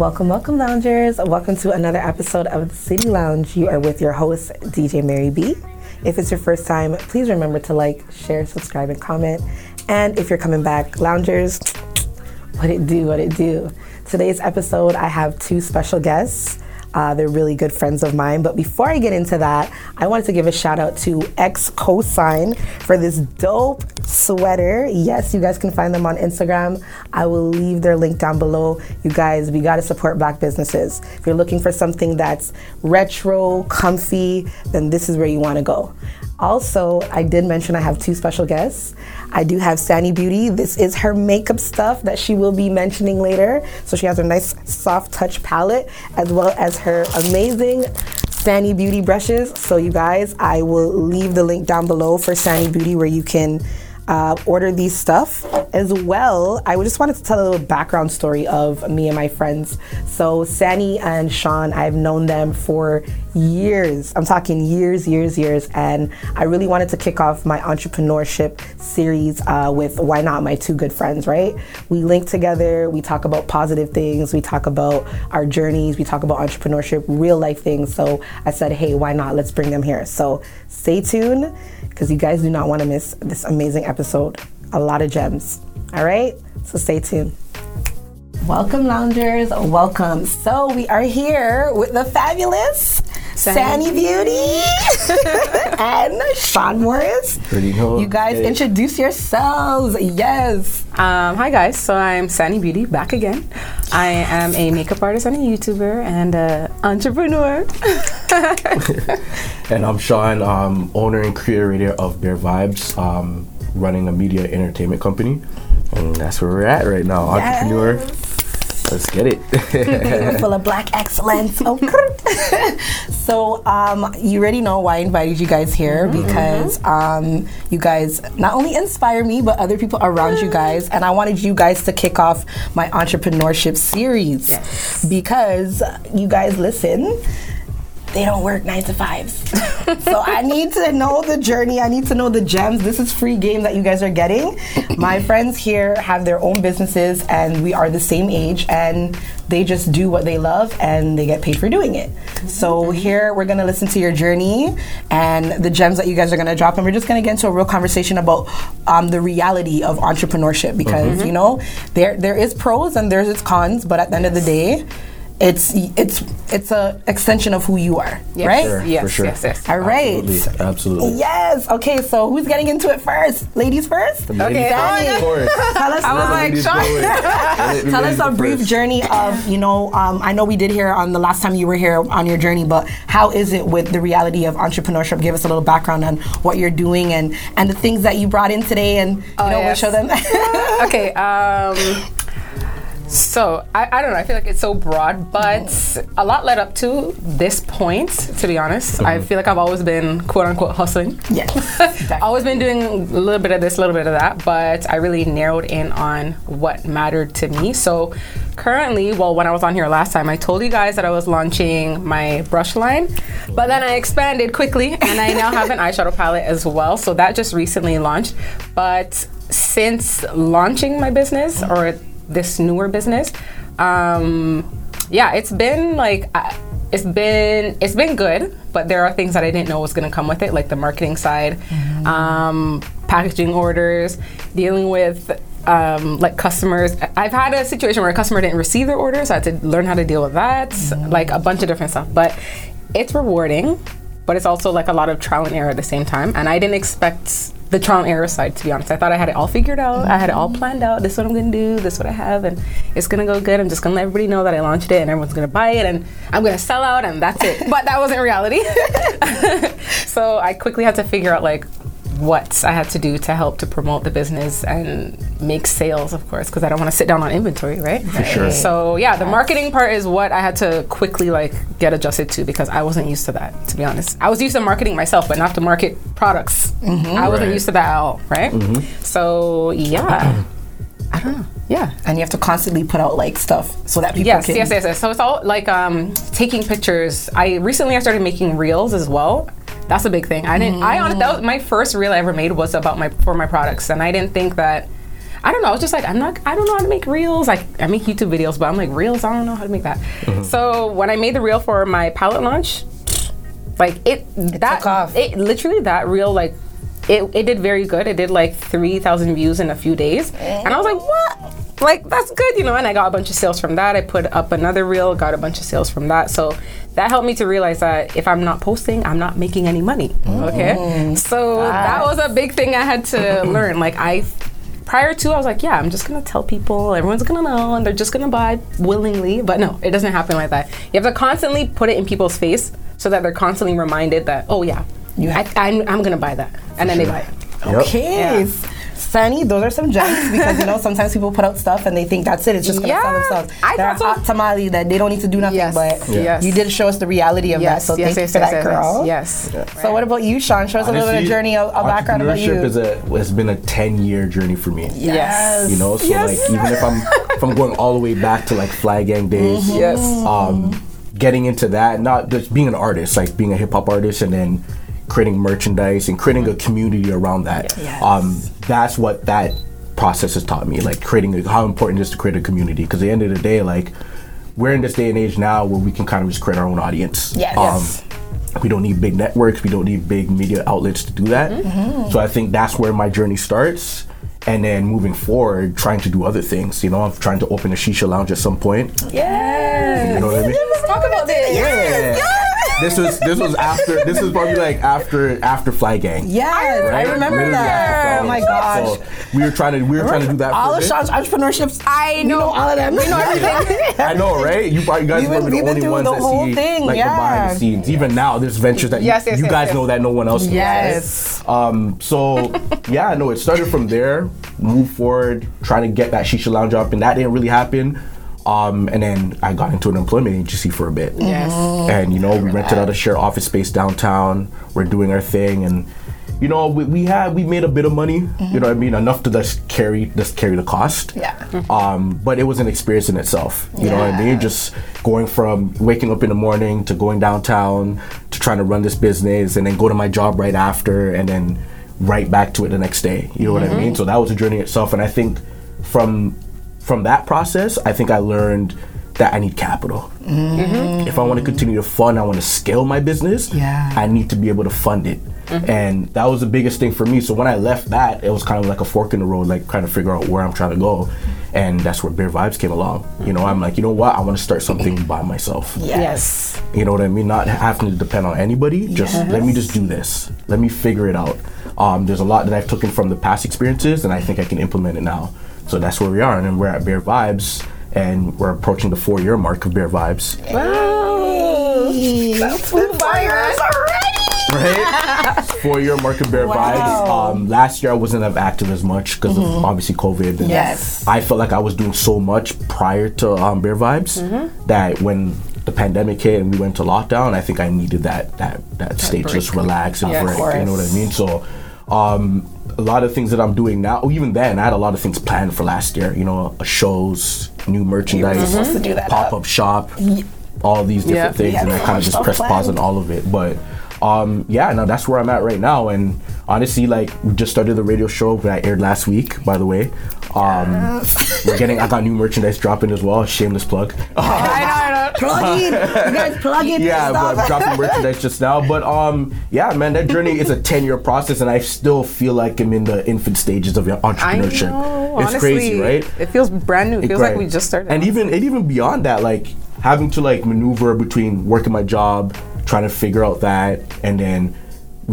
Welcome, welcome, loungers. Welcome to another episode of the City Lounge. You are with your host, DJ Mary B. If it's your first time, please remember to like, share, subscribe, and comment. And if you're coming back, loungers, what it do, what it do. Today's episode, I have two special guests. Uh, they're really good friends of mine. But before I get into that, I wanted to give a shout out to X Cosign for this dope sweater. Yes, you guys can find them on Instagram. I will leave their link down below. You guys, we got to support black businesses. If you're looking for something that's retro, comfy, then this is where you want to go. Also, I did mention I have two special guests. I do have Sani Beauty. This is her makeup stuff that she will be mentioning later. So she has a nice soft touch palette as well as her amazing Sani Beauty brushes. So you guys, I will leave the link down below for Sani Beauty where you can uh, order these stuff as well. I just wanted to tell a little background story of me and my friends. So Sani and Sean, I've known them for years. I'm talking years, years, years, and I really wanted to kick off my entrepreneurship series uh, with why not my two good friends, right? We link together. We talk about positive things. We talk about our journeys. We talk about entrepreneurship, real life things. So I said, hey, why not? Let's bring them here. So stay tuned because you guys do not want to miss this amazing episode. A lot of gems. All right? So stay tuned. Welcome, loungers. Welcome. So we are here with the fabulous Sani Beauty and Sean Morris. Pretty cool. You guys Hey. introduce yourselves. Yes. Um, hi guys, so I'm Sani Beauty back again. I am a makeup artist and a YouTuber and an entrepreneur. And I'm Sean, um, owner and creator of Bear Vibes, um, running a media entertainment company. And that's where we're at right now. Entrepreneur. Let's get it. Full of black excellence. Oh. so, um, you already know why I invited you guys here because um, you guys not only inspire me, but other people around you guys. And I wanted you guys to kick off my entrepreneurship series because you guys listen. They don't work nine to fives. so I need to know the journey. I need to know the gems. This is free game that you guys are getting. My friends here have their own businesses and we are the same age and they just do what they love and they get paid for doing it. So here we're gonna listen to your journey and the gems that you guys are gonna drop and we're just gonna get into a real conversation about um, the reality of entrepreneurship because you know there there is pros and there's its cons, but at the end of the day, it's it's it's a extension of who you are, Yes. right? Sure, yes, for sure. yes, yes. All right. Absolutely. Absolutely. Yes. Okay. So who's getting into it first? Ladies first. The lady Okay. first, of course. Tell us. I was like, Ladies Sean. Tell us a brief first. journey of, you know, um, I know we did hear on the last time you were here on your journey, but how is it with the reality of entrepreneurship? Give us a little background on what you're doing and, and the things that you brought in today and, you Oh, know, we'll show them. okay, um, so I, I don't know, I feel like it's so broad, but a lot led up to this point, to be honest. I uh-huh. feel like I've always been quote unquote hustling. yes. always been doing a little bit of this, a little bit of that, but I really narrowed in on what mattered to me. So currently, well, when I was on here last time, I told you guys that I was launching my brush line, but then I expanded quickly and I now have an eyeshadow palette as well. So that just recently launched. But since launching my business or this newer business, um, yeah, it's been like. I, it's been it's been good, but there are things that I didn't know was going to come with it, like the marketing side, um, packaging orders, dealing with um, like customers. I've had a situation where a customer didn't receive their orders. I had to learn how to deal with that, like a bunch of different stuff. But it's rewarding, but it's also like a lot of trial and error at the same time. And I didn't expect the trial and error side, to be honest. I thought I had it all figured out. I had it all mm-hmm. planned out. This is what I'm gonna do. This is what I have, and it's gonna go good. I'm just gonna let everybody know that I launched it, and everyone's gonna buy it, and I'm gonna sell out, and that's it. but that wasn't reality. so I quickly had to figure out like what I had to do to help to promote the business and make sales, of course, because I don't want to sit down on inventory, right? For sure. So yeah, the marketing part is what I had to quickly like get adjusted to because I wasn't used to that, to be honest. I was used to marketing myself, but not to market products. Mm-hmm. I wasn't Right. used to that at all, right? Mm-hmm. So yeah, I don't know. Yeah. and you have to constantly put out like stuff so that people Yes, can. yes, yes, yes. So it's all like um, taking pictures. I recently I started making reels as well. That's a big thing. I didn't. I honestly, that was my first reel I ever made was about my for my products, and I didn't think that. I don't know. I was just like, I'm not, I don't know how to make reels. Like, I make YouTube videos, but I'm like, reels, I don't know how to make that. Mm-hmm. So when I made the reel for my palette launch, like it, that, took off. it literally that reel, like, it, it did very good. It did like 3,000 views in a few days. And I was like, what? Like, that's good, you know? And I got a bunch of sales from that. I put up another reel, got a bunch of sales from that. So that helped me to realize that if I'm not posting, I'm not making any money. Okay. Mm-hmm. So that was a big thing I had to learn. Like, I prior to I was like, yeah, I'm just gonna tell people, everyone's gonna know, and they're just gonna buy willingly. But no, it doesn't happen like that. You have to constantly put it in people's face so that they're constantly reminded that, oh yeah, You I, I'm, I'm gonna buy that, and then they buy it. Yep. Okay. Sunny, those are some gems because you know sometimes people put out stuff and they think that's it. It's just gonna sell Yeah, themselves. I They're thought so. hot tamale that they don't need to do nothing. Yes, But yes. you did show us the reality of that. So thank you for that, girl. Yes. So what about you, Sean? Show us a little bit of journey, a, a background about you. entrepreneurship is a has been a ten year journey for me. Yes. You know, so Yes. like even if I'm if I'm going all the way back to like Fly Gang days, Mm-hmm. Yes. um, getting into that, not just being an artist, like being a hip hop artist, and then creating merchandise and creating a community around that. Yes. Um, that's what that process has taught me, like creating a, how important it is to create a community. Because at the end of the day, like we're in this day and age now where we can kind of just create our own audience. Yes. Um, we don't need big networks. We don't need big media outlets to do that. Mm-hmm. So I think that's where my journey starts. And then moving forward, trying to do other things. You know, I'm trying to open a shisha lounge at some point. Yes. You know what I mean? Let's talk about this. Yeah. This was this was after this was probably like after after Fly Gang. Yes, I remember Literally that. Oh my Gang. gosh. So we were trying to we were trying to do that. all for of bit. Sean's entrepreneurships. I know. know all of them. We know everything. I know, right? You, probably- you guys We've were been- the we've been only through ones the that whole see thing, like the behind yeah. the scenes. Even now, there's ventures that you, Yes, yes, you yes, guys yes. know that no one else knows. Yes. Um, so yeah, no, it started from there. Move forward, trying to get that shisha lounge up, and that didn't really happen. Um, and then I got into an employment agency for a bit. Yes. And you know, we rented out a shared office space downtown. We're doing our thing, and you know, we, we had we made a bit of money. You know what I mean? Enough to just carry just carry the cost. Yeah. Um, but it was an experience in itself. You know what I mean? Just going from waking up in the morning to going downtown to trying to run this business and then go to my job right after and then right back to it the next day. You know what I mean? So that was a journey itself. And I think from from that process, I think I learned that I need capital. If I want to continue to fund, I want to scale my business. Yeah. I need to be able to fund it. And that was the biggest thing for me. So when I left that, it was kind of like a fork in the road, like trying to figure out where I'm trying to go. And that's where Bear Vibes came along. You know, I'm like, you know what? I want to start something by myself. Yes. You know what I mean? Not having to depend on anybody. Just let me just do this. Let me figure it out. Um, there's a lot that I've taken from the past experiences, and I think I can implement it now. So that's where we are, and then we're at Bear Vibes, and we're approaching the four-year mark of Bear Vibes. Wow. That's food fires Right? Four-year mark of Bear Wow. Vibes. Um, last year I wasn't as active as much because of obviously COVID. And Yes. I felt like I was doing so much prior to um, Bear Vibes that when the pandemic hit and we went to lockdown, I think I needed that that that stage to just relax and Yeah, break. You know what I mean? So. Um, a lot of things that I'm doing now, even then, I had a lot of things planned for last year. You know, uh, shows, new merchandise, supposed to do that pop up. shop, all these different Yeah. things, Yeah, and I kind of just press pause on all of it. But um, yeah, now that's where I'm at right now. And honestly, like we just started the radio show that I aired last week, by the way. Um, we're getting I got new merchandise dropping as well. Shameless plug. I know, I know. Plug in. You guys plug in. yeah, but I'm dropping merchandise just now. But um, yeah, man, that journey is a 10 year process, and I still feel like I'm in the infant stages of entrepreneurship. know. it's honestly, crazy, right? It feels brand new. It feels like we just started. And even and even beyond that, like having to like maneuver between working my job, trying to figure out that, and then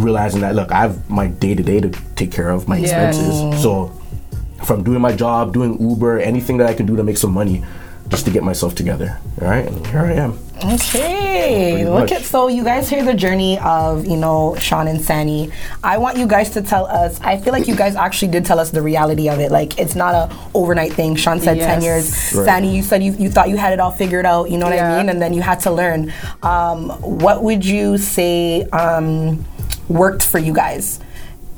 realizing that look, I have my day to day to take care of my Yes. expenses. So from doing my job, doing Uber, anything that I can do to make some money, just to get myself together. All right, and here I am. Okay, look at so you guys hear the journey of you know Sean and Sani. I want you guys to tell us. I feel like you guys actually did tell us the reality of it. Like it's not a overnight thing. Sean said ten years. Right. Sani, you said you, you thought you had it all figured out. You know what I mean? And then you had to learn. Um, what would you say um, worked for you guys?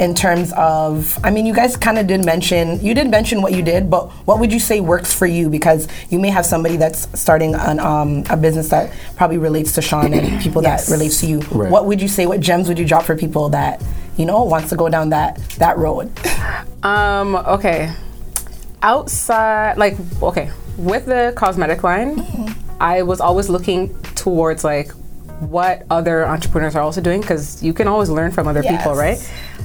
in terms of i mean you guys kind of did mention you did mention what you did but what would you say works for you because you may have somebody that's starting an, um, a business that probably relates to sean and people Yes. that relates to you Right. what would you say what gems would you drop for people that you know wants to go down that that road Um, okay. outside, like, okay, with the cosmetic line, I was always looking towards like what other entrepreneurs are also doing because you can always learn from other people, right?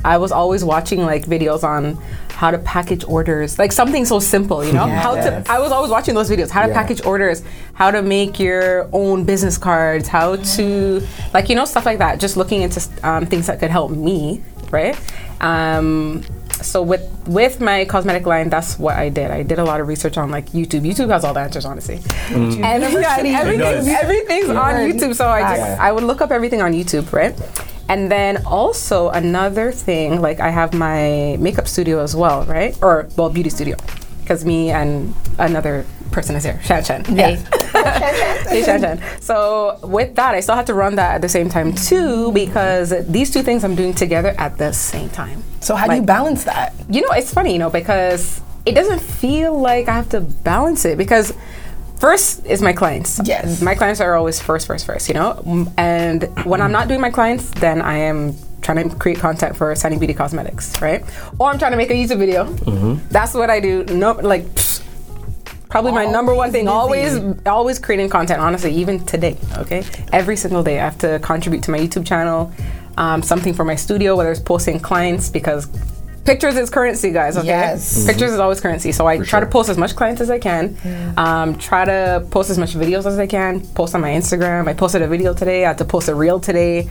I was always watching like videos on how to package orders, like something so simple, you know? How to I was always watching those videos, how to Yeah. package orders, how to make your own business cards, how to like you know stuff like that. Just looking into um, things that could help me, right? Um, so with with my cosmetic line, that's what I did. I did a lot of research on like YouTube. YouTube has all the answers, honestly. Mm. And yeah, It everything's, does. everything's on YouTube. So I just Yeah. I would look up everything on YouTube, right? And then also another thing, like I have my makeup studio as well, right? Or well, beauty studio, because me and another person is here, Shan Shan. Hey. hey, Shan Shan. So with that, I still have to run that at the same time too, because these two things I'm doing together at the same time. So how do you balance that? You know, it's funny, you know, because it doesn't feel like I have to balance it because first is my clients. Yes. My clients are always first, first, first, you know? And when I'm not doing my clients, then I am trying to create content for Sunny Beauty Cosmetics, right? Or I'm trying to make a YouTube video. Mm-hmm. That's what I do. No, like, pfft, probably my number one thing. Always, always creating content. Honestly, even today. Okay, every single day I have to contribute to my YouTube channel, um, something for my studio, whether it's posting clients because pictures is currency, guys. Okay, Yes. pictures is always currency. So I try sure. to post as much clients as I can. Um, try to post as much videos as I can. Post on my Instagram. I posted a video today. I had to post a reel today.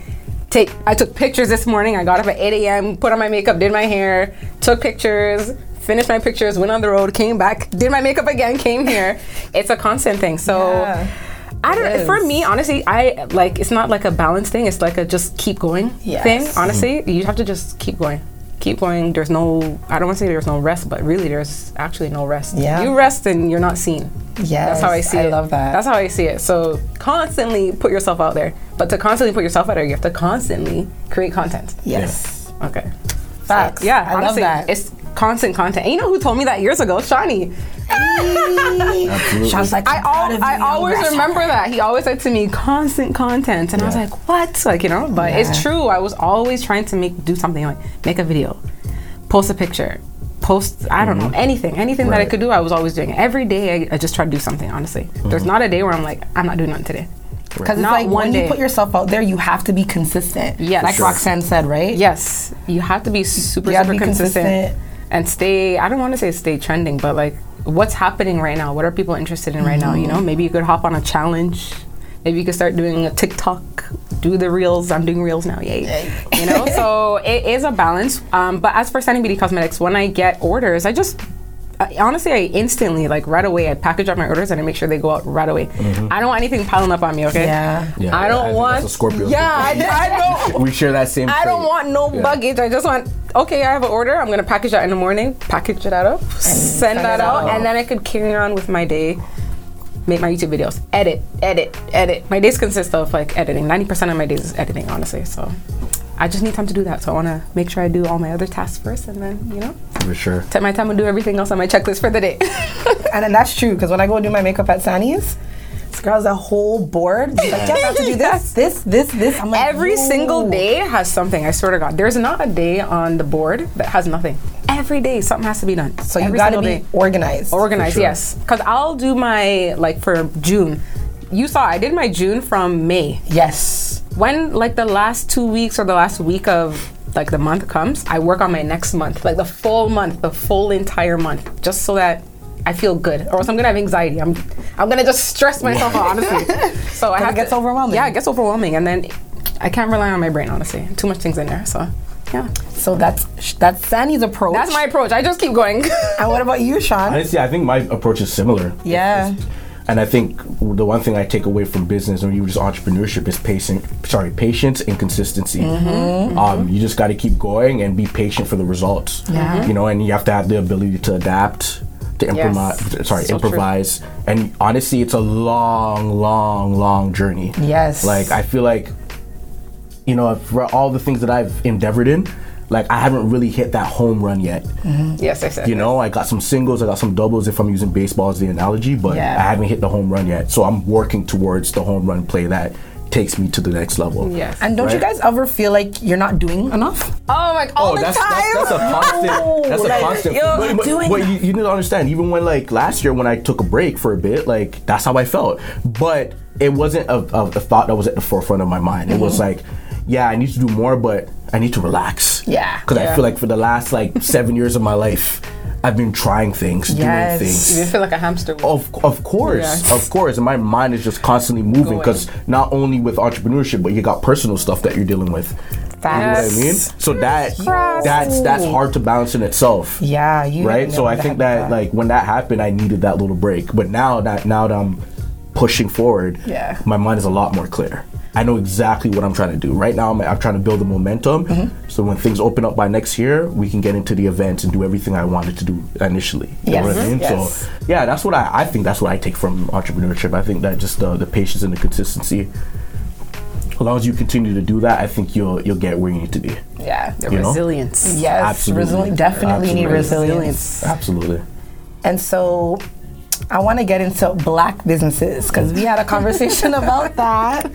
Take. I took pictures this morning. I got up at 8 a.m. Put on my makeup. Did my hair. Took pictures. Finished my pictures. Went on the road. Came back. Did my makeup again. Came here. It's a constant thing. So. Yeah. I don't. It For me, honestly, I like. It's not like a balance thing. It's like a just keep going Yes. thing. Mm-hmm. Honestly, you have to just keep going. Keep going. There's no. I don't want to say there's no rest, but really, there's actually no rest. Yeah. You rest and you're not seen. Yeah. That's how I see I it. I love that. That's how I see it. So constantly put yourself out there. But to constantly put yourself out there, you have to constantly create content. Yes. Okay. Facts. Yeah, I love that. It's constant content. And you know who told me that years ago? Shawnee. Absolutely. Like I, I'm al- I always remember that. He always said to me, constant content. And I was like, what? Like, you know, but it's true. I was always trying to make do something like make a video, post a picture, post, I don't know, mm-hmm. anything. Anything that I could do, I was always doing. Every day, I, I just try to do something, honestly. There's mm-hmm. not a day where I'm like, I'm not doing nothing today. Because it's Not like one when day. you put yourself out there, you have to be consistent. Yes. Like Sure. Roxanne said, right? Yes, you have to be super, You super be consistent, consistent. And stay. I don't want to say stay trending, but like, what's happening right now? What are people interested in right now? You know, Mm-hmm. maybe you could hop on a challenge. Maybe you could start doing a TikTok, do the reels. I'm doing reels now, yay! Yay. You know, so it is a balance. Um, but as for Sunny Beauty Cosmetics, when I get orders, I just I, honestly, I instantly, like right away, I package up my orders and I make sure they go out right away. Mm-hmm. I don't want anything piling up on me, okay? Yeah. Yeah, I don't think want. that's a Scorpio. Yeah, I, I don't. we share that same. I don't want no Yeah. baggage. I just want okay. I have an order. I'm gonna package that in the morning. Package it up, send that out, out. and then I could carry on with my day. Make my YouTube videos, edit, edit, edit. My days consist of like editing. Ninety percent of my days is editing, honestly. So, I just need time to do that. So I want to make sure I do all my other tasks first, and then you know, for sure. take my time and do everything else on my checklist for the day. And then that's true because when I go do my makeup at Sanny's, this girl has a whole board. She's like, yeah, I have to do this, this, this, this. I'm like, Every "Yo." single day has something. I swear to God, there's not a day on the board that has nothing. Every day, something has to be done. So you Every got to be day. organized. Organized, sure. yes. Because I'll do my, like for June. You saw, I did my June from May. yes. When, like, the last two weeks or the last week of, like, the month comes, I work on my next month. Like, the full month, the full entire month. Just so that I feel good. Or else I'm going to have anxiety. I'm, I'm going to just stress myself out, honestly. So I 'Cause it gets to- overwhelming. Yeah, it gets overwhelming. And then I can't rely on my brain, honestly. Too much things in there. So, yeah. So that's that's Sandy's approach. That's my approach. I just keep going. And what about you, Sean? Honestly, I think my approach is similar. Yeah. It's- And I think the one thing I take away from business or even just entrepreneurship is patient. Sorry, patience and consistency. Mm-hmm. Um, you just got to keep going and be patient for the results. Yeah. You know, and you have to have the ability to adapt, to improvise. Sorry, So true. improvise. And honestly, it's a long, long, long journey. Yes. Like I feel like, you know, for all the things that I've endeavored in, like I haven't really hit that home run yet. yes, exactly. You know, I got some singles, I got some doubles if I'm using baseball as the analogy, but Yeah. I haven't hit the home run yet. So I'm working towards the home run play that takes me to the next level. Yes. And don't you guys ever feel like you're not doing enough? oh, like all Oh, the that's, time. that's that's a constant. That's a like, constant. yo, but but- doing but you, you need to understand. Even when like last year when I took a break for a bit, like that's how I felt. But it wasn't a, a, a thought that was at the forefront of my mind. It Mm-hmm. was like, yeah, I need to do more, but I need to relax. Yeah. Because I feel like for the last like seven years of my life, I've been trying things, Yes. doing things. you feel like a hamster. wheel. Of, of course, of course, and my mind is just constantly moving because not only with entrepreneurship, but you got personal stuff that you're dealing with. You know what I mean? So that Yes. that's that's hard to balance in itself. Yeah, you right. So I think had that like when that happened, I needed that little break. But now that now that I'm pushing forward, Yeah. my mind is a lot more clear. I know exactly what I'm trying to do. Right now, I'm, I'm trying to build the momentum. Mm-hmm. So when things open up by next year, we can get into the events and do everything I wanted to do initially. You know what I mean? Yes. So yeah, that's what I, I think. That's what I take from entrepreneurship. I think that just uh, the patience and the consistency. As long as you continue to do that, I think you'll you'll get where you need to be. Yeah. the you know? resilience. Yes, Absolutely. resili- definitely need Absolutely. resilience. Absolutely. And so I want to get into black businesses because we had a conversation about that.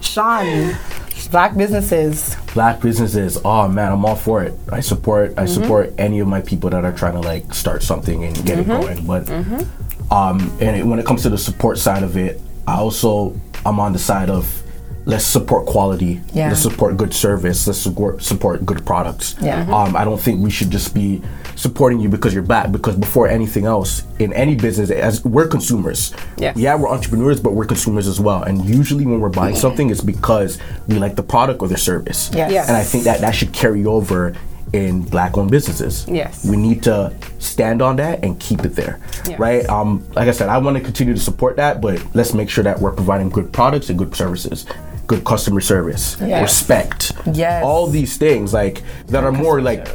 Sean, black businesses. Black businesses. Oh man, I'm all for it. I support. I Mm-hmm. support any of my people that are trying to like start something and get Mm-hmm. it going. But um, and it, when it comes to the support side of it, I also I'm on the side of let's support quality. Yeah. Let's support good service. Let's support support good products. Yeah. Mhm. Um, I don't think we should just be supporting you because you're black. Because before anything else, in any business, as we're consumers. Yes. Yeah, we're entrepreneurs, but we're consumers as well. And usually, when we're buying something, it's because we like the product or the service. Yes. Yes. And I think that that should carry over in black-owned businesses. Yes. We need to stand on that and keep it there, Yes. right? Um, like I said, I want to continue to support that, but let's make sure that we're providing good products and good services, good customer service, Yes. respect, Yes. all these things like that are more like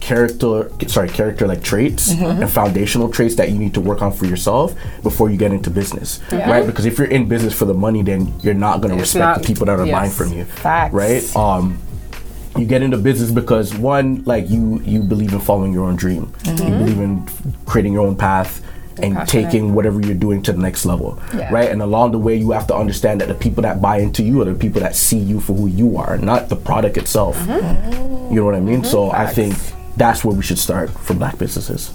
character, sorry, character like traits Mm-hmm. and foundational traits that you need to work on for yourself before you get into business, Yeah. right? Because if you're in business for the money, then you're not going to respect not- the people that are yes. buying from you, Facts. right? Um, you get into business because one, like you, you believe in following your own dream. Mm-hmm. You believe in creating your own path and passionate. taking whatever you're doing to the next level, Yeah. right? And along the way, you have to understand that the people that buy into you are the people that see you for who you are, not the product itself. Mm-hmm. You know what I mean? So I think that's where we should start for black businesses.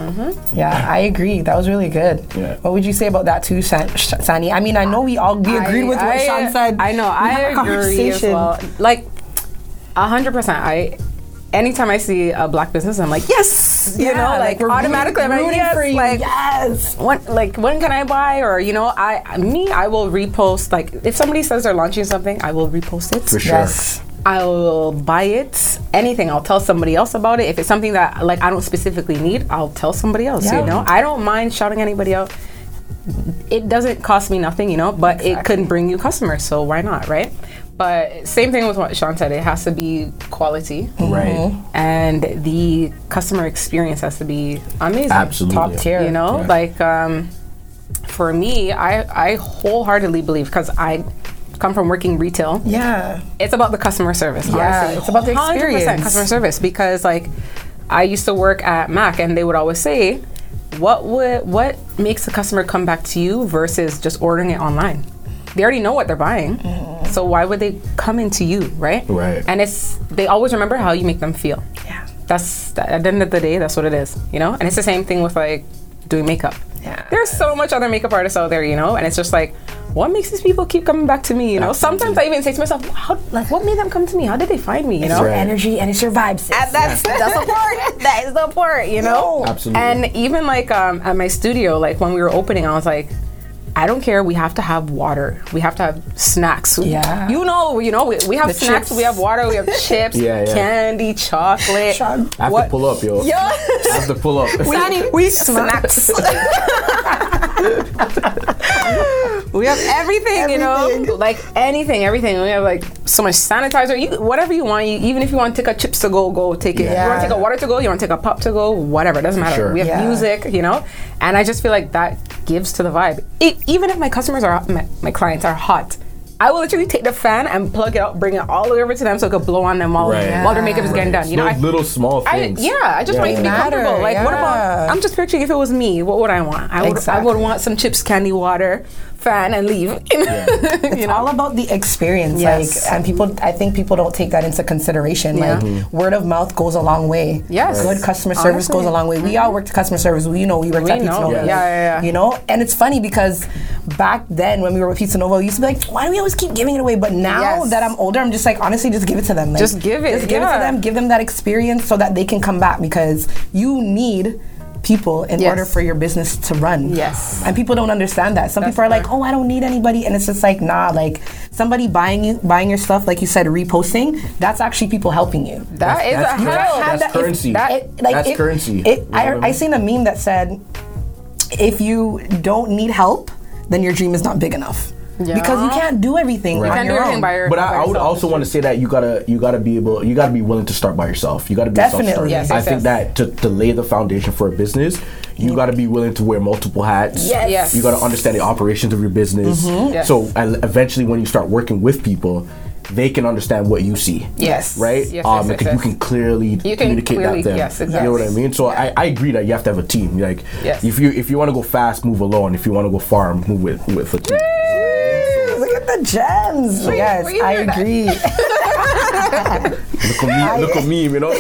Yeah, I agree. That was really good. Yeah. What would you say about that too, San- Sani? I mean, I know we all we agreed with what I- Sean said. I know. I agree as conversation. well. Like, a hundred percent. I. Anytime I see a black business, I'm like, yes, you Yeah, know, like, we're automatically, I'm like, rooting yes, for you. like, yes. when, like, when can I buy? Or you know, I, me, I will repost. Like, if somebody says they're launching something, I will repost it. For sure. Yes. I will buy it. Anything, I'll tell somebody else about it. If it's something that like I don't specifically need, I'll tell somebody else. Yeah. You know, I don't mind shouting anybody out. It doesn't cost me nothing, you know, but it could bring you customers, so why not, right? But same thing with what Sean said. It has to be quality, Right. and the customer experience has to be amazing, Absolutely. Top tier. You know, Yeah. like um, for me, I I wholeheartedly believe because I come from working retail Yeah. it's about the customer service. Yeah, honestly. it's about the 100% experience. customer service because like I used to work at Mac and they would always say, what would what makes a customer come back to you versus just ordering it online? They already know what they're buying, Mm-hmm. so why would they come into you, right? Right. And it's they always remember how you make them feel. Yeah. That's at the end of the day, that's what it is, you know. And it's the same thing with like doing makeup. Yeah. There's so much other makeup artists out there, you know, and it's just like, what makes these people keep coming back to me? You know, sometimes I even say to myself, how, like, what made them come to me? How did they find me? You know, Your Right. energy and it's your vibes. and that's the support. that is the support, you know. Absolutely. And even like um, at my studio, like when we were opening, I was like. I don't care. We have to have water. We have to have snacks. Yeah. You know, you know, we, we have The snacks. chips. We have water. We have chips, Yeah, yeah. candy, chocolate. Sean. I have What- to pull up, yo. Yeah. I have to pull up. we, we snacks. we have everything, you know, like anything, everything. We have like so much sanitizer, you, whatever you want. You, even if you want to take a chips to go, go take it. Yeah. You want to take a water to go, you want to take a pop to go, whatever. It doesn't matter. Sure. We have Yeah. music, you know, and I just feel like that gives to the vibe. E even if my customers are my, my clients are hot. I will literally take the fan and plug it out, bring it all the way over to them so it could blow on them while, Right. while their makeup is getting done. You know, I, little small I, things. yeah, I just Yeah. want it to be They matter, comfortable. Like, what yeah. about? I'm just picturing if it was me, what would I want? I would, I would want some chips, candy, water fan and leave. It's all about the experience, Yes. like, and people. I think people don't take that into consideration. Yeah. Like, Mm-hmm. word of mouth goes a long way. Yes. good customer service Honestly. goes a long way. We all worked customer service. We you know we worked We at Pizza know. Nova. Yeah, yeah, yeah. You know, and it's funny because back then when we were with Pizza Nova, we used to be like, why do we always keep giving it away? But now Yes. that I'm older, I'm just like, honestly, just give it to them. Like, Just give it, Just give it to them. Give them that experience so that they can come back because you need people in Yes. order for your business to run. Yes. And people don't understand that. Some That's people are like, "Oh, I don't need anybody," and it's just like, nah. Like somebody buying you, buying your stuff, like you said, reposting. That's actually people helping you. That is That's- a that's- hell. that's that- if- currency. that- it- like, That's it- currency. It, You know what I I, mean? I seen a meme that said, "If you don't need help, then your dream is not big enough." Yeah. Because you can't do everything Right. on Can't do your everything own. by your- But I, I would also want to say that you gotta you gotta be able you gotta be willing to start by yourself. You gotta be Definitely. self-starter. Yes, I yes, think yes. that to, to lay the foundation for a business, you gotta be willing to wear multiple hats. Yes. Yes. You gotta understand the operations of your business. Yes. So eventually, when you start working with people, they can understand what you see. Yes. Right. Yes, um, yes, because yes, you yes. can clearly can communicate clearly- that. Then. yes, You know what I exactly. mean? So I, I agree that you have to have a team. Like, Yes. if you if you want to go fast, move alone. If you want to go far, move with with a team. Look at the gems. yes, where I agree. Look at me, look at me, you know.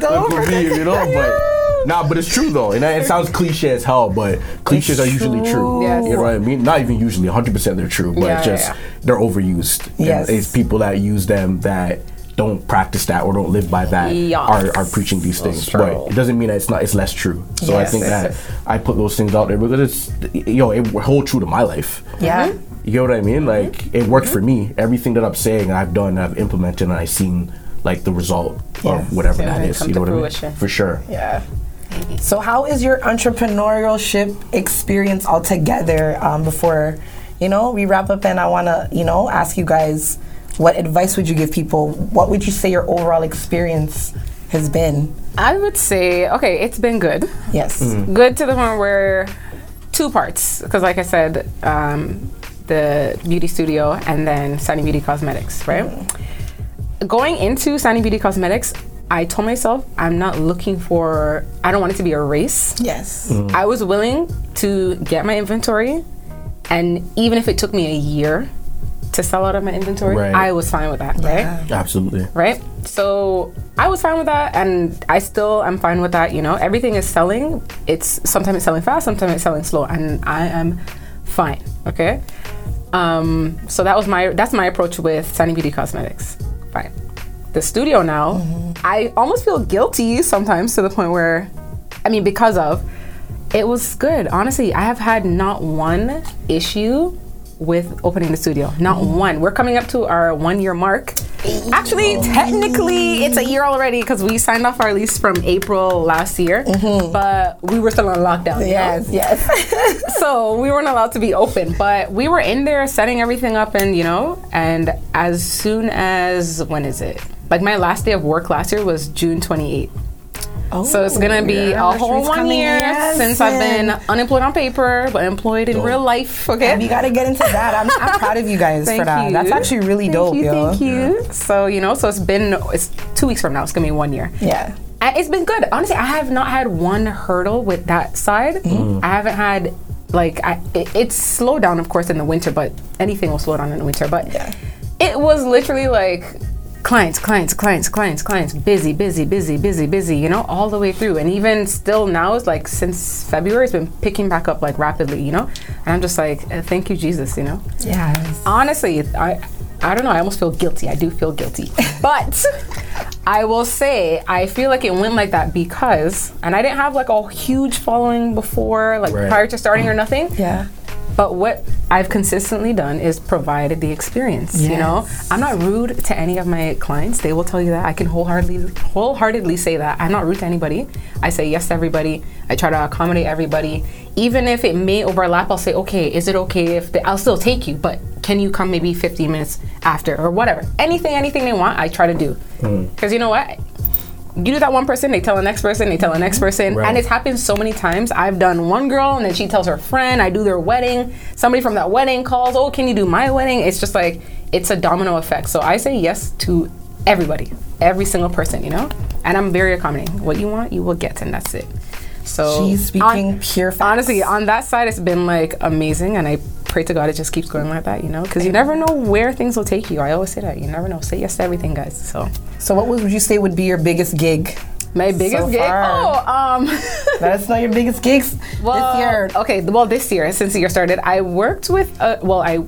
Go look at me, you know. But nah, but it's true though, and it sounds cliche as hell, but cliches are usually true. Yes. You know what I mean? Not even usually, 100 percent they're true, but Yeah, it's just yeah. they're overused. And Yes. it's people that use them that don't practice that or don't live by that Yes. are, are preaching these things. true. But it doesn't mean that it's not it's less true. So I think that I put those things out there because it's yo, it hold true to my life. Yeah. You know what I mean? Like it worked for me. Everything that I'm saying, I've done, I've implemented, and I've seen like the result Yes. of whatever Yeah, that it is. come You know what I mean? For sure. Yeah. So, how is your entrepreneurship experience altogether? Um, before, you know, we wrap up, and I want to, you know, ask you guys, what advice would you give people? What would you say your overall experience has been? I would say, okay, it's been good. Yes. Mm-hmm. Good to the point where two parts, because like I said, um, the beauty studio and then Sunny Beauty Cosmetics, right? Mm-hmm. Going into Sunny Beauty Cosmetics, I told myself I'm not looking for, I don't want it to be a race. Yes. Mm-hmm. I was willing to get my inventory, and even if it took me a year to sell out of my inventory, Right. I was fine with that, right? Absolutely. right? So I was fine with that, and I still am fine with that. You know, everything is selling. It's sometimes it's selling fast, sometimes it's selling slow, and I am fine. Okay. Um, so that was my that's my approach with Sunny Beauty Cosmetics. Fine. The studio now, I almost feel guilty sometimes to the point where, I mean, because of it was good. Honestly, I have had not one issue with opening the studio. Not one. We're coming up to our one year mark. Actually, technically, it's a year already because we signed off our lease from April last year, mm-hmm. but we were still on lockdown. you know? Yes. Yes. so we weren't allowed to be open but we were in there setting everything up and you know and as soon as when is it like my last day of work last year was june 28th so it's gonna be Oh, a whole one year yes, since I've been unemployed on paper, but employed in Dope. real life. Okay, And you got to get into that. I'm, I'm proud of you guys for that. you. That's actually really Thank dope, you, yo. Thank you. So you know, so it's been it's two weeks from now. It's gonna be one year. Yeah. It's been good. Honestly, I have not had one hurdle with that side. Mm-hmm. I haven't had like I, it, it's slowed down, of course, in the winter, but anything will slow down in the winter. But Yeah. it was literally like clients, clients, clients, clients, clients, busy, busy, busy, busy, busy. You know, all the way through, and even still now, it's like since February, it's been picking back up like rapidly. You know, and I'm just like, uh, thank you, Jesus. You know Yes. honestly, I I don't know. I almost feel guilty. I do feel guilty, but I will say I feel like it went like that because, and I didn't have like a huge following before, like Right. prior to starting or nothing. Yeah. But what I've consistently done is provided the experience. You know, I'm not rude to any of my clients. They will tell you that. I can wholeheartedly, wholeheartedly say that. I'm not rude to anybody. I say yes to everybody. I try to accommodate everybody. Even if it may overlap, I'll say, okay, is it okay if they, I'll still take you, but can you come maybe 15 minutes after or whatever? Anything, anything they want, I try to do. Hmm. Because you know what? You do that one person, they tell the next person, they tell the next person, Right. and it's happened so many times. I've done one girl, and then she tells her friend. I do their wedding. Somebody from that wedding calls, "Oh, can you do my wedding?" It's just like it's a domino effect. So I say yes to everybody, every single person, you know. And I'm very accommodating. What you want, you will get, and that's it. So She's speaking on- pure facts. Honestly, on that side, it's been like amazing, and I pray to God it just keeps going like that. You know, because you never know where things will take you. I always say that you never know. Say yes to everything, guys. So So, what would you say would be your biggest gig? my biggest So gig. far. Oh, um. Let us know your biggest gigs Well, this year. Okay, well, this year since the year started, I worked with. Uh, well, I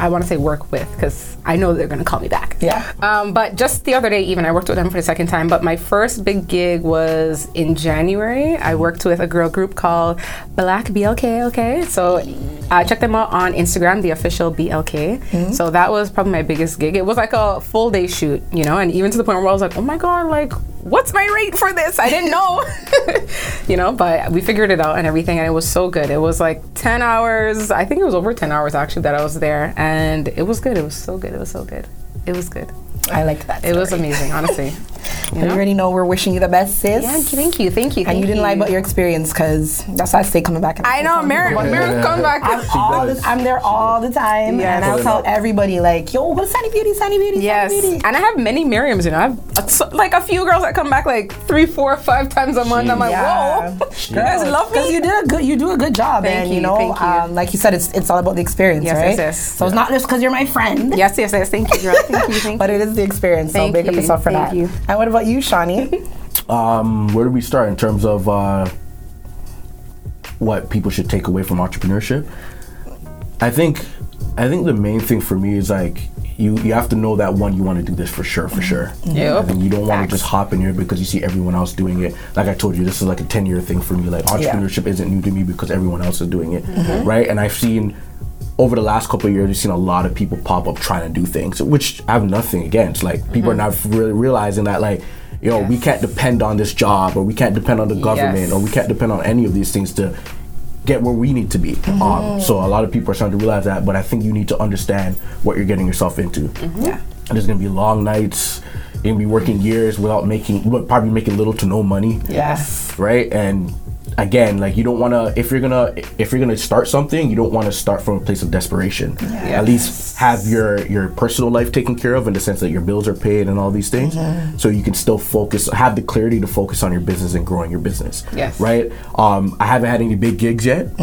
I want to say work with because I know they're gonna call me back. Yeah. Um, but just the other day, even I worked with them for the second time. But my first big gig was in January. I worked with a girl group called Black BLK. Okay, so uh, check them out on Instagram, the official BLK. So that was probably my biggest gig. It was like a full day shoot, you know, and even to the point where I was like, oh my god, like what's my rate for this? I didn't know. you know, but we figured it out and everything, and it was so good. It was like 10 hours. I think it was over 10 hours actually that I was there, and it was good. It was so good. It was so good. It was good. I liked that. It was amazing, honestly. You You already know we're wishing you the best, sis. Yeah, thank you, thank you. And thank you didn't lie about your experience because that's why I stay coming back. And I know, Mary. Mary's coming back. I'm, all the, I'm there all the time, Yes. and I'll tell everybody like, "Yo, what's Sunny Beauty? Sunny Beauty? Yes, Sunny Beauty." and I have many Miriams. You know, I have a- like a few girls that come back like three, four, five times a month. I'm like, Yeah. whoa, you guys love because me. you did a good you do a good job Thank and you, you know thank you. Um, like you said it's it's all about the experience Yes, right yes, yes. so it's not just because you're my friend yes, yes, yes. Thank you, girl. Thank you, thank but it is the experience so Thank big up you, yourself for thank that you. and what about you Shawnee Um, where do we start in terms of uh, what people should take away from entrepreneurship? I think, I think the main thing for me is like you you have to know that one you want to do this for sure, for sure. Yep. I think you don't want to just hop in here because you see everyone else doing it. Like I told you, this is like a ten year thing for me. Like entrepreneurship isn't new to me because everyone else is doing it, right? And I've seen over the last couple of years, I've seen a lot of people pop up trying to do things, which I have nothing against. Like people are mm-hmm. not really realizing that like. Yo, we Yes. can't depend on this job, or we can't depend on the government, Yes. or we can't depend on any of these things to get where we need to be. Mm-hmm. Um, so a lot of people are starting to realize that, but I think you need to understand what you're getting yourself into. Mm-hmm. yeah And there's gonna be long nights. You're gonna be working years without making, well, probably making little to no money, yes right? And again, like you don't want to. If you're gonna, if you're gonna start something, you don't want to start from a place of desperation. At least have your your personal life taken care of in the sense that your bills are paid and all these things, so you can still focus, have the clarity to focus on your business and growing your business. Yes. Right. Um, I haven't had any big gigs yet,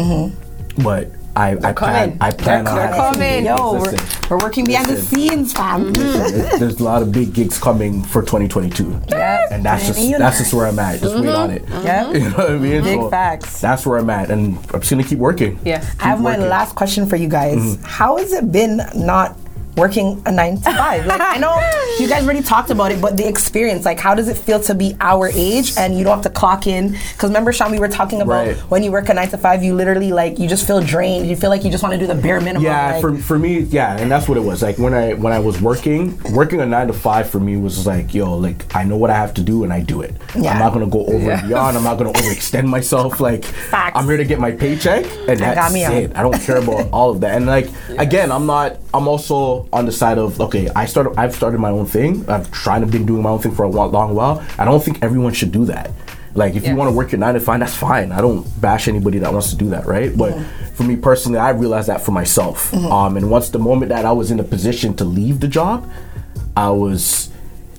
but I, I plan. I plan They're on having coming. some yo we're, we're working behind the scenes fam there's, there's a lot of big gigs coming for 2022. Yeah. And that's just Universe. that's just where I'm at. Just wait on it. Yeah. You know what I mean? Big facts. That's where I'm at, and I'm just gonna keep working. Yes. I have my last question for you guys. Mm-hmm. How has it been not working a nine to five? like I know you guys already talked about it, but the experience, like how does it feel to be our age and you don't have to clock in? Because remember, Sean, we were talking about Right. when you work a nine to five, you literally like you just feel drained. You feel like you just want to do the bare minimum. Yeah, like, for, for me, yeah, and that's what it was. Like when I when I was working, working a nine to five for me was like, yo, like I know what I have to do and I do it. Yeah. I'm not gonna go over Yeah. and beyond. I'm not gonna overextend myself. Like Facts. I'm here to get my paycheck, and got that's it. I don't care about all of that. And like again, I'm not. I'm also on the side of okay. I started. I've started my own thing. I've tried to been doing my own thing for a long while. I don't think everyone should do that. Like if you want to work your nine to five, that's fine. I don't bash anybody that wants to do that, right? But for me personally, I realized that for myself. Mm-hmm. Um, and once the moment that I was in a position to leave the job, I was.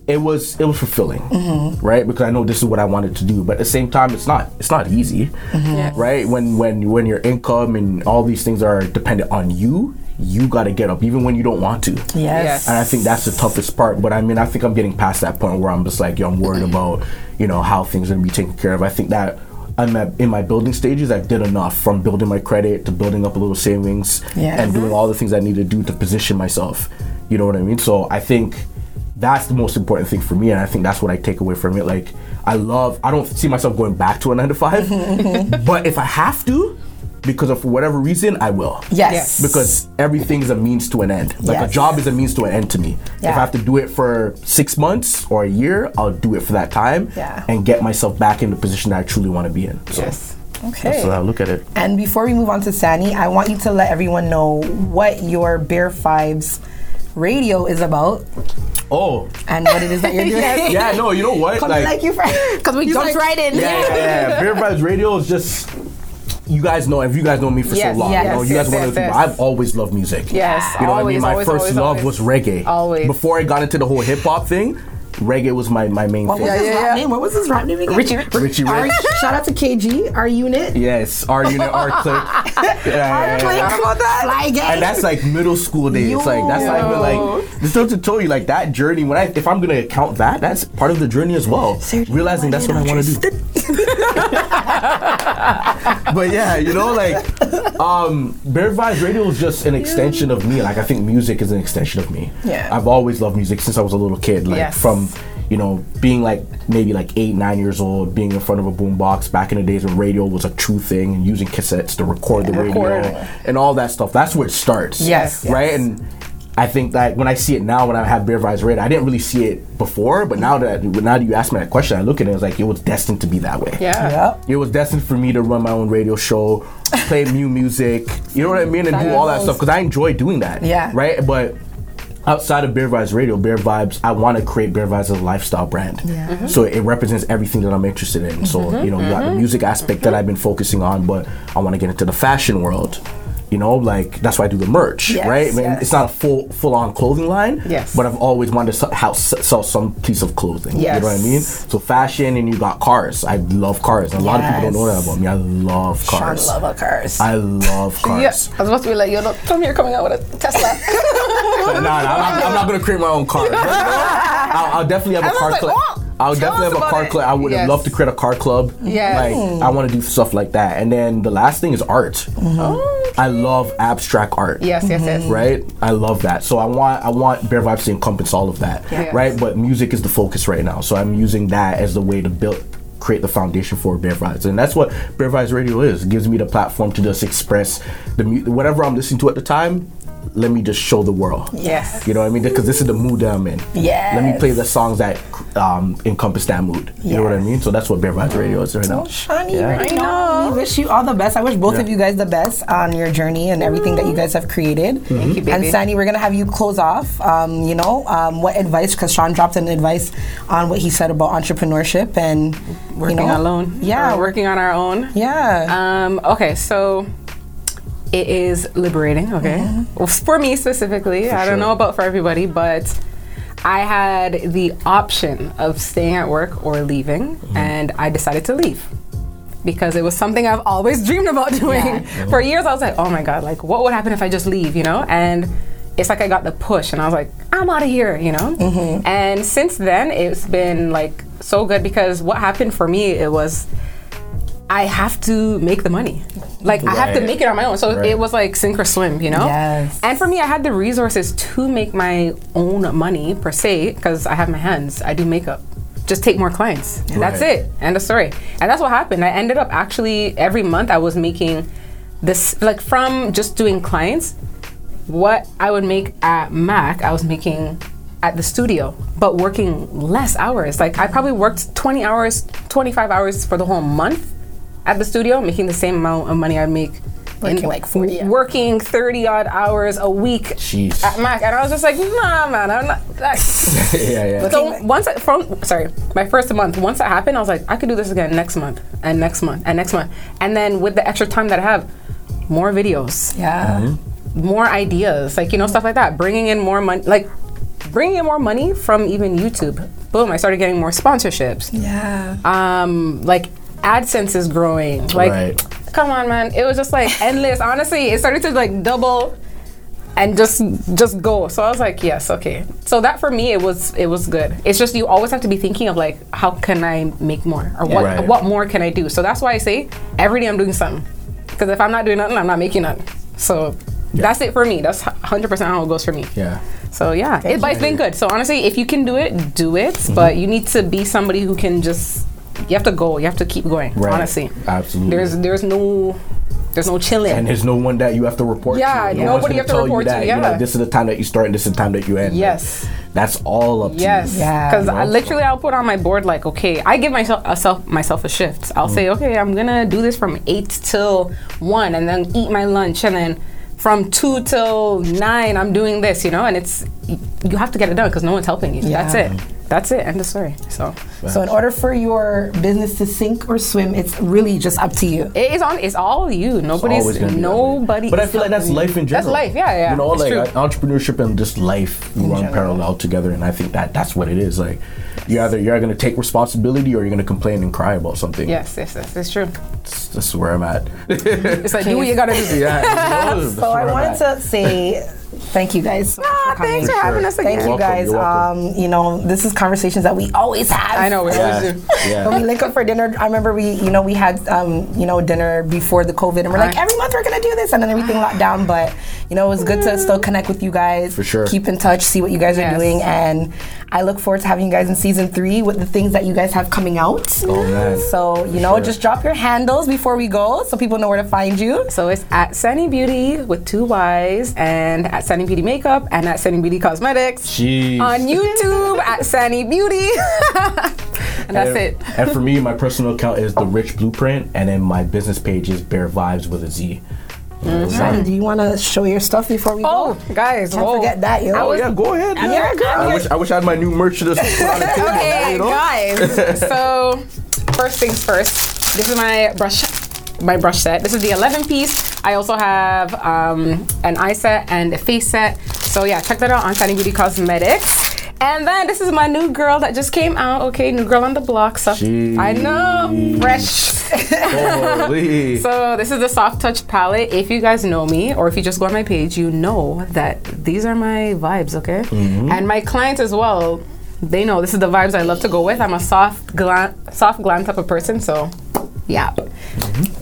It was it was fulfilling, mm-hmm. right? Because I know this is what I wanted to do, but at the same time, it's not it's not easy, mm-hmm. Yes. right? When when when your income and all these things are dependent on you, you got to get up even when you don't want to. yes. Yes. And I think that's the toughest part. But I mean, I think I'm getting past that point where I'm just like, yo, I'm worried mm-hmm. about, you know, how things are gonna be taken care of. I think that I'm at, in my building stages. I did enough from building my credit to building up a little savings Yeah. and doing all the things I need to do to position myself. You know what I mean? So I think that's the most important thing for me, and I think that's what I take away from it. Like, I love. I don't see myself going back to a nine to five, but if I have to, because of whatever reason, I will Yes. Yes. because everything's a means to an end. Like Yes. a job is a means to an end to me. Yeah. If I have to do it for six months or a year, I'll do it for that time Yeah. and get myself back in the position that I truly want to be in. So Yes. Okay. that's how I look at it. And before we move on to Sani, I want you to let everyone know what your Bear Vibes radio is about Oh, and what it is that you're doing. yeah, no, you know what? Coming like, you. Because we jumped right in. yeah, yeah, yeah. Bear Vibes Radio is just. You guys know, if you guys know me for Yes, so long, yes, you know, you guys are one of the people. I've always loved music. Yes, you know what I mean. My always, first always, love always. was reggae. Always. Before I got into the whole hip hop thing, reggae was my, my main What thing. was his yeah, rap yeah. name? What was his rap name again? Richie Richie Our- Rich. shout out to KG, our unit. Yes, our unit, our clique. Yeah, yeah, yeah, yeah. that. And that's like middle school days. Like that's not even like just to tell you like that journey. When I if I'm gonna count that, that's part of the journey as well. Seriously, Realizing that's what I want to do. but yeah, you know, like um Bear Vibes Radio is just an extension of me. Like I think music is an extension of me. Yeah. I've always loved music since I was a little kid. Like Yes. from you know, being like maybe like eight, nine years old, being in front of a boombox back in the days when radio was a true thing and using cassettes to record the Record. radio and all that stuff. That's where it starts. Yes, yes. Right? And I think that when I see it now, when I have Bear Vibes Radio, I didn't really see it before, but now that now that you ask me that question, I look at it, it's like it was destined to be that way. Yeah. yeah. It was destined for me to run my own radio show, play new music, you know what I mean, and do all that stuff because I enjoy doing that. Yeah. Right? But outside of Bear Vibes Radio, Bear Vibes, I want to create Bear Vibes as a lifestyle brand. Yeah. Mm-hmm. So it represents everything that I'm interested in. So, mm-hmm. you know, you got the mm-hmm. music aspect that I've been focusing on, but I want to get into the fashion world. You know, like that's why I do the merch, Yes, right? I mean, yes. It's not a full full on clothing line, Yes. but I've always wanted to sell, house, sell some piece of clothing. yes. You know what I mean? So fashion, and you got cars. I love cars. A lot of people don't know that about me. I love cars. love a cars. I love cars. Yeah, I was supposed to be like, you're not me you're coming out with a Tesla. no, no, I'm, not- I'm not gonna create my own car. I'll, I'll definitely have I a car like, club. Oh. I'll tell definitely have a car it. club. I would Yes. love to create a car club. Yes. Like I want to do stuff like that. And then the last thing is art. oh, I love abstract art. yes, yes, yes. Mm-hmm. Right, I love that. So I want I want Bear Vibes to encompass all of that. Yes. Right, but music is the focus right now. So I'm using that as the way to build create the foundation for Bear Vibes, and that's what Bear Vibes Radio is. It gives me the platform to just express the mu- whatever I'm listening to at the time. Let me just show the world. Yes. You know what I mean? Because this is the mood that I'm in. Yes. Let me play the songs that um, encompass that mood. You know what I mean? So that's what Bear Vibes Radio is right now. Oh, Shani, Yeah. right I now, know. we wish you all the best. I wish both Yeah. of you guys the best on your journey and everything that you guys have created. Thank you, baby. And baby. Sandy, we're gonna have you close off. Um, you know, um, what advice? Because Sean dropped an advice on what he said about entrepreneurship and working you know, alone. Yeah, Or working on our own. Yeah. Um, okay, so it is liberating, okay? Mm-hmm. Well, for me specifically, I don't know about for everybody, but I had the option of staying at work or leaving, mm-hmm. and I decided to leave. Because it was something I've always dreamed about doing. Yeah. For years, I was like, oh my God, like, what would happen if I just leave, you know? And it's like I got the push, and I was like, I'm out of here, you know? Mm-hmm. And since then, it's been like so good because what happened for me, it was I have to make the money. Like I have to make it on my own. So Right. it was like sink or swim, you know? Yes. And for me, I had the resources to make my own money per se because I have my hands. I do makeup. Just take more clients. That's it. End of story. And that's what happened. I ended up actually every month I was making this like from just doing clients. What I would make at Mac, I was making at the studio, but working less hours. Like I probably worked 20 hours, 25 hours for the whole month at the studio, making the same amount of money I make Working like 40 hours. working 30 odd hours a week Jeez. at Mac. And I was just like, nah, man, I'm not. That. yeah, yeah. So once I, from sorry, my first month, once that happened, I was like, I could do this again next month and next month and next month, and then with the extra time that I have, more videos, yeah. more ideas, like you know stuff like that, bringing in more money, like bringing in more money from even YouTube. Boom! I started getting more sponsorships. Yeah. Um, like AdSense is growing. Like, Right. come on, man! It was just like endless. Honestly, it started to like double and just just go. So I was like, yes, okay. So that for me, it was it was good. It's just you always have to be thinking of like, how can I make more, or what Right. what more can I do? So that's why I say every day I'm doing something. Because if I'm not doing nothing, I'm not making nothing. So that's it for me. That's 100 percent how it goes for me. yeah. So yeah, it, but it's been good. So honestly, if you can do it, do it. Mm-hmm. But you need to be somebody who can just. You have to go. You have to keep going. Right. Honestly, Absolutely. there's there's no there's no chilling. and there's no one that you have to report Yeah, to. No nobody you have to report you to, that, You know, yeah. this is the time that you start and this is the time that you end. Like, Yes. that's all up to Yes, you. Yeah. because You know? literally I'll put on my board like, okay, I give myself a self myself a shift. I'll say, mm. okay, I'm gonna do this from eight till one, and then eat my lunch, and then from two till nine, I'm doing this, you know, and it's you have to get it done because no one's helping you. That's it. That's it. End of story. So So in order for your business to sink or swim, it's really just up to you. it is on. It's all you. Nobody's always gonna be nobody. But I feel like that's you. life in general. That's life. Yeah, yeah. You know, it's like true. uh, entrepreneurship and just life run parallel together, and I think that that's what it is. Like, You either you're gonna take responsibility or you're gonna complain and cry about something. Yes, yes, yes, it's true. That's, that's where I'm at. It's like do what you gotta do. yeah. So I wanted at. to say thank you guys. so much Ah, for thanks for For having us again. Thank you welcome, guys. you're welcome. Um, you know, this is conversations that we always have. I know we Yeah. always do. When we link up for dinner, I remember we, you know, we had, um, you know, dinner before the COVID, and we're like, Aye. every month we're gonna do this, and then everything locked down. But you know, it was good to still connect with you guys. For sure. Keep in touch, see what you guys are doing, and I look forward to having you guys in season three with the things that you guys have coming out. Oh man. So you know, Sure. just drop your handles before we go, so people know where to find you. So it's at Sunny Beauty with two Y's and at Sunny Beauty Makeup and at Sunny Beauty Cosmetics. Jeez. On YouTube at Sunny Beauty. and that's and, it. And for me, my personal account is the Rich Blueprint, and then my business page is Bear Vibes with a Z. Mm-hmm. Shadi, do you want to show your stuff before we Oh, go? Oh, guys, Can't whoa. forget that, yo. Oh yeah, go ahead. I'm yeah. here, I'm I wish I wish I had my new merch to just put on the table. Okay, you know? guys. so first things first. This is my brush, my brush set. This is the 11 piece. I also have um, an eye set and a face set. So yeah, check that out on Sunny Beauty Cosmetics. And then this is my new girl that just came out. Okay, new girl on the block. So I know, fresh. Holy. So this is the Soft Touch palette. If you guys know me, or if you just go on my page, you know that these are my vibes, okay? And my clients as well, they know this is the vibes I love to go with. I'm a soft glam, soft glam type of person, so yeah.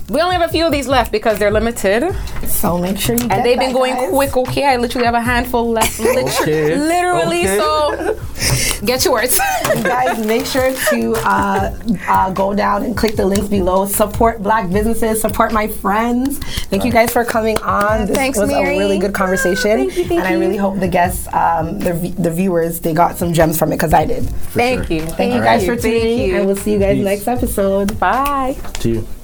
We only have a few of these left because they're limited, So make sure you. and they've been that, going guys. quick. Okay, I literally have a handful left, liter- Okay, literally. okay. So get yours. You guys make sure to uh, uh, go down and click the links below. Support black businesses. Support my friends. Thank you guys for coming on. This Thanks, was Mary. a really good conversation, Thank you, thank and I you. really hope the guests, um, the v- the viewers, they got some gems from it because I did. Thank sure. you. Thank you guys for tuning in, you. and we'll see you guys Peace. next episode. Bye. To you.